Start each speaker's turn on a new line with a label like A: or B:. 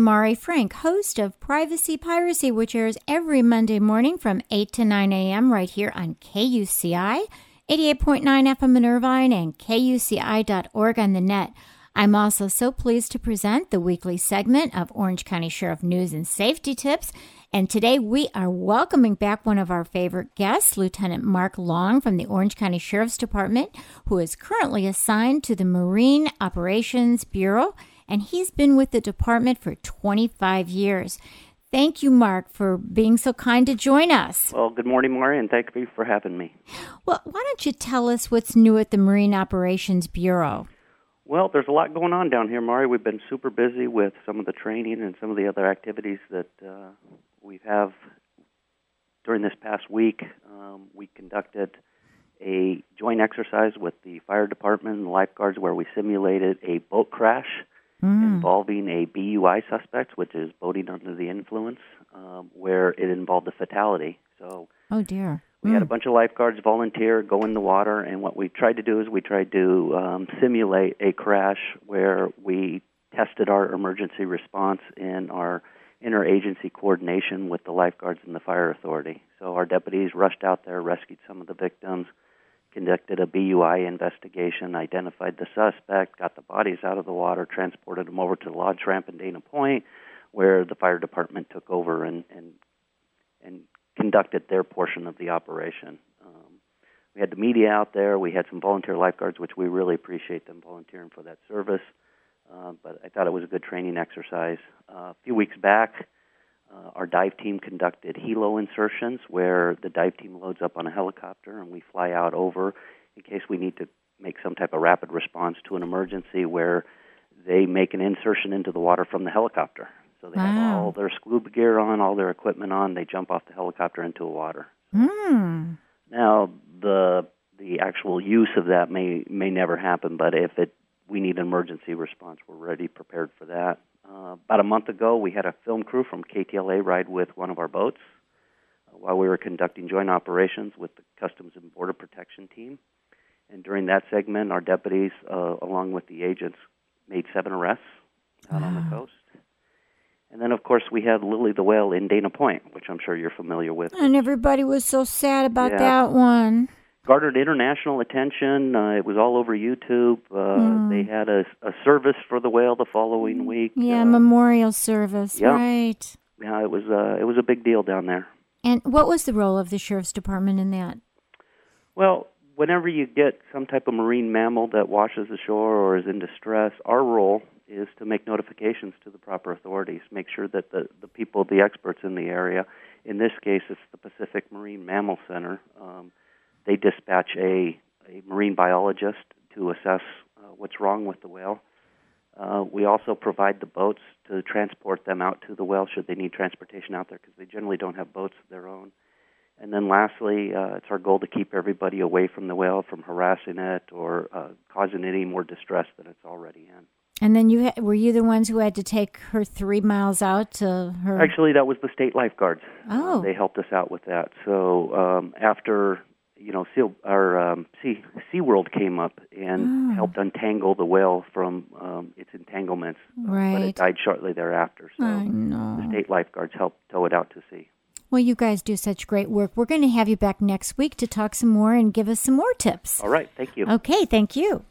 A: I'm Mari Frank, host of Privacy Piracy, which airs every Monday morning from 8 to 9 a.m. right here on KUCI, 88.9 FM in Irvine, and KUCI.org on the net. I'm also so pleased to present the weekly segment of Orange County Sheriff News and Safety Tips. And today we are welcoming back one of our favorite guests, Lieutenant Mark Long from the Orange County Sheriff's Department, who is currently assigned to the Marine Operations Bureau, and he's been with the department for 25 years. Thank you, Mark, for being so kind to join us.
B: Well, good morning, Mari, and thank you for having me.
A: Well, why don't you tell us what's new at the Marine Operations Bureau?
B: Well, there's a lot going on down here, Mari. We've been super busy with some of the training and some of the other activities that uh, we have. During this past week, um, we conducted a joint exercise with the fire department and the lifeguards where we simulated a boat crash mm. involving a BUI suspect, which is boating under the influence, um, where it involved a fatality.
A: So, oh dear.
B: We mm. had a hmm. bunch of lifeguards volunteer, go in the water, and what we tried to do is we tried to um, simulate a crash where we tested our emergency response and our interagency coordination with the lifeguards and the fire authority. So our deputies rushed out there, rescued some of the victims, conducted a BUI investigation, identified the suspect, got the bodies out of the water, transported them over to the lodge ramp in Dana Point, where the fire department took over and and and conducted their portion of the operation. Um, we had the media out there. We had some volunteer lifeguards, which we really appreciate them volunteering for that service. Uh, but I thought it was a good training exercise. Uh, a few weeks back, our dive team conducted helo insertions where the dive team loads up on a helicopter and we fly out over in case we need to make some type of rapid response to an emergency where they make an insertion into the water from the helicopter. So they wow. have all their scuba gear on, all their equipment on. They jump off the helicopter into the water.
A: Mm.
B: Now the the actual use of that may may never happen, but if it we need an emergency response, we're ready, prepared for that. About a month ago, we had a film crew from KTLA ride with one of our boats uh, while we were conducting joint operations with the Customs and Border Protection team. And during that segment, our deputies, uh, along with the agents, made seven arrests out wow. on the coast. And then, of course, we had Lily the Whale in Dana Point, which I'm sure you're familiar with.
A: And everybody was so sad about yeah. that one.
B: Garnered international attention. Uh, it was all over YouTube. Uh, mm. They had a, a service for the whale the following week.
A: Yeah,
B: uh,
A: memorial service.
B: Yeah.
A: Right.
B: Yeah, it was. Uh, it was a big deal down there.
A: And what was the role of the sheriff's department in that?
B: Well, whenever you get some type of marine mammal that washes ashore or is in distress, our role is to make notifications to the proper authorities, make sure that the, the people, the experts in the area, in this case it's the Pacific Marine Mammal Center, um, they dispatch a, a marine biologist to assess uh, what's wrong with the whale. Uh, we also provide the boats to transport them out to the whale should they need transportation out there because they generally don't have boats of their own. And then lastly, uh, it's our goal to keep everybody away from the whale, from harassing it or uh, causing any more distress than it's already in.
A: And then you ha- were you the ones who had to take her three miles out to her?
B: Actually, that was the state lifeguards.
A: Oh,
B: they helped us out with that. So um, after you know, Seal our um, Sea SeaWorld came up and oh. helped untangle the whale from um, its entanglements,
A: right.
B: Uh, but it died shortly thereafter. So the state lifeguards helped tow it out to sea.
A: Well, you guys do such great work. We're going to have you back next week to talk some more and give us some more tips.
B: All right. Thank you.
A: Okay. Thank you.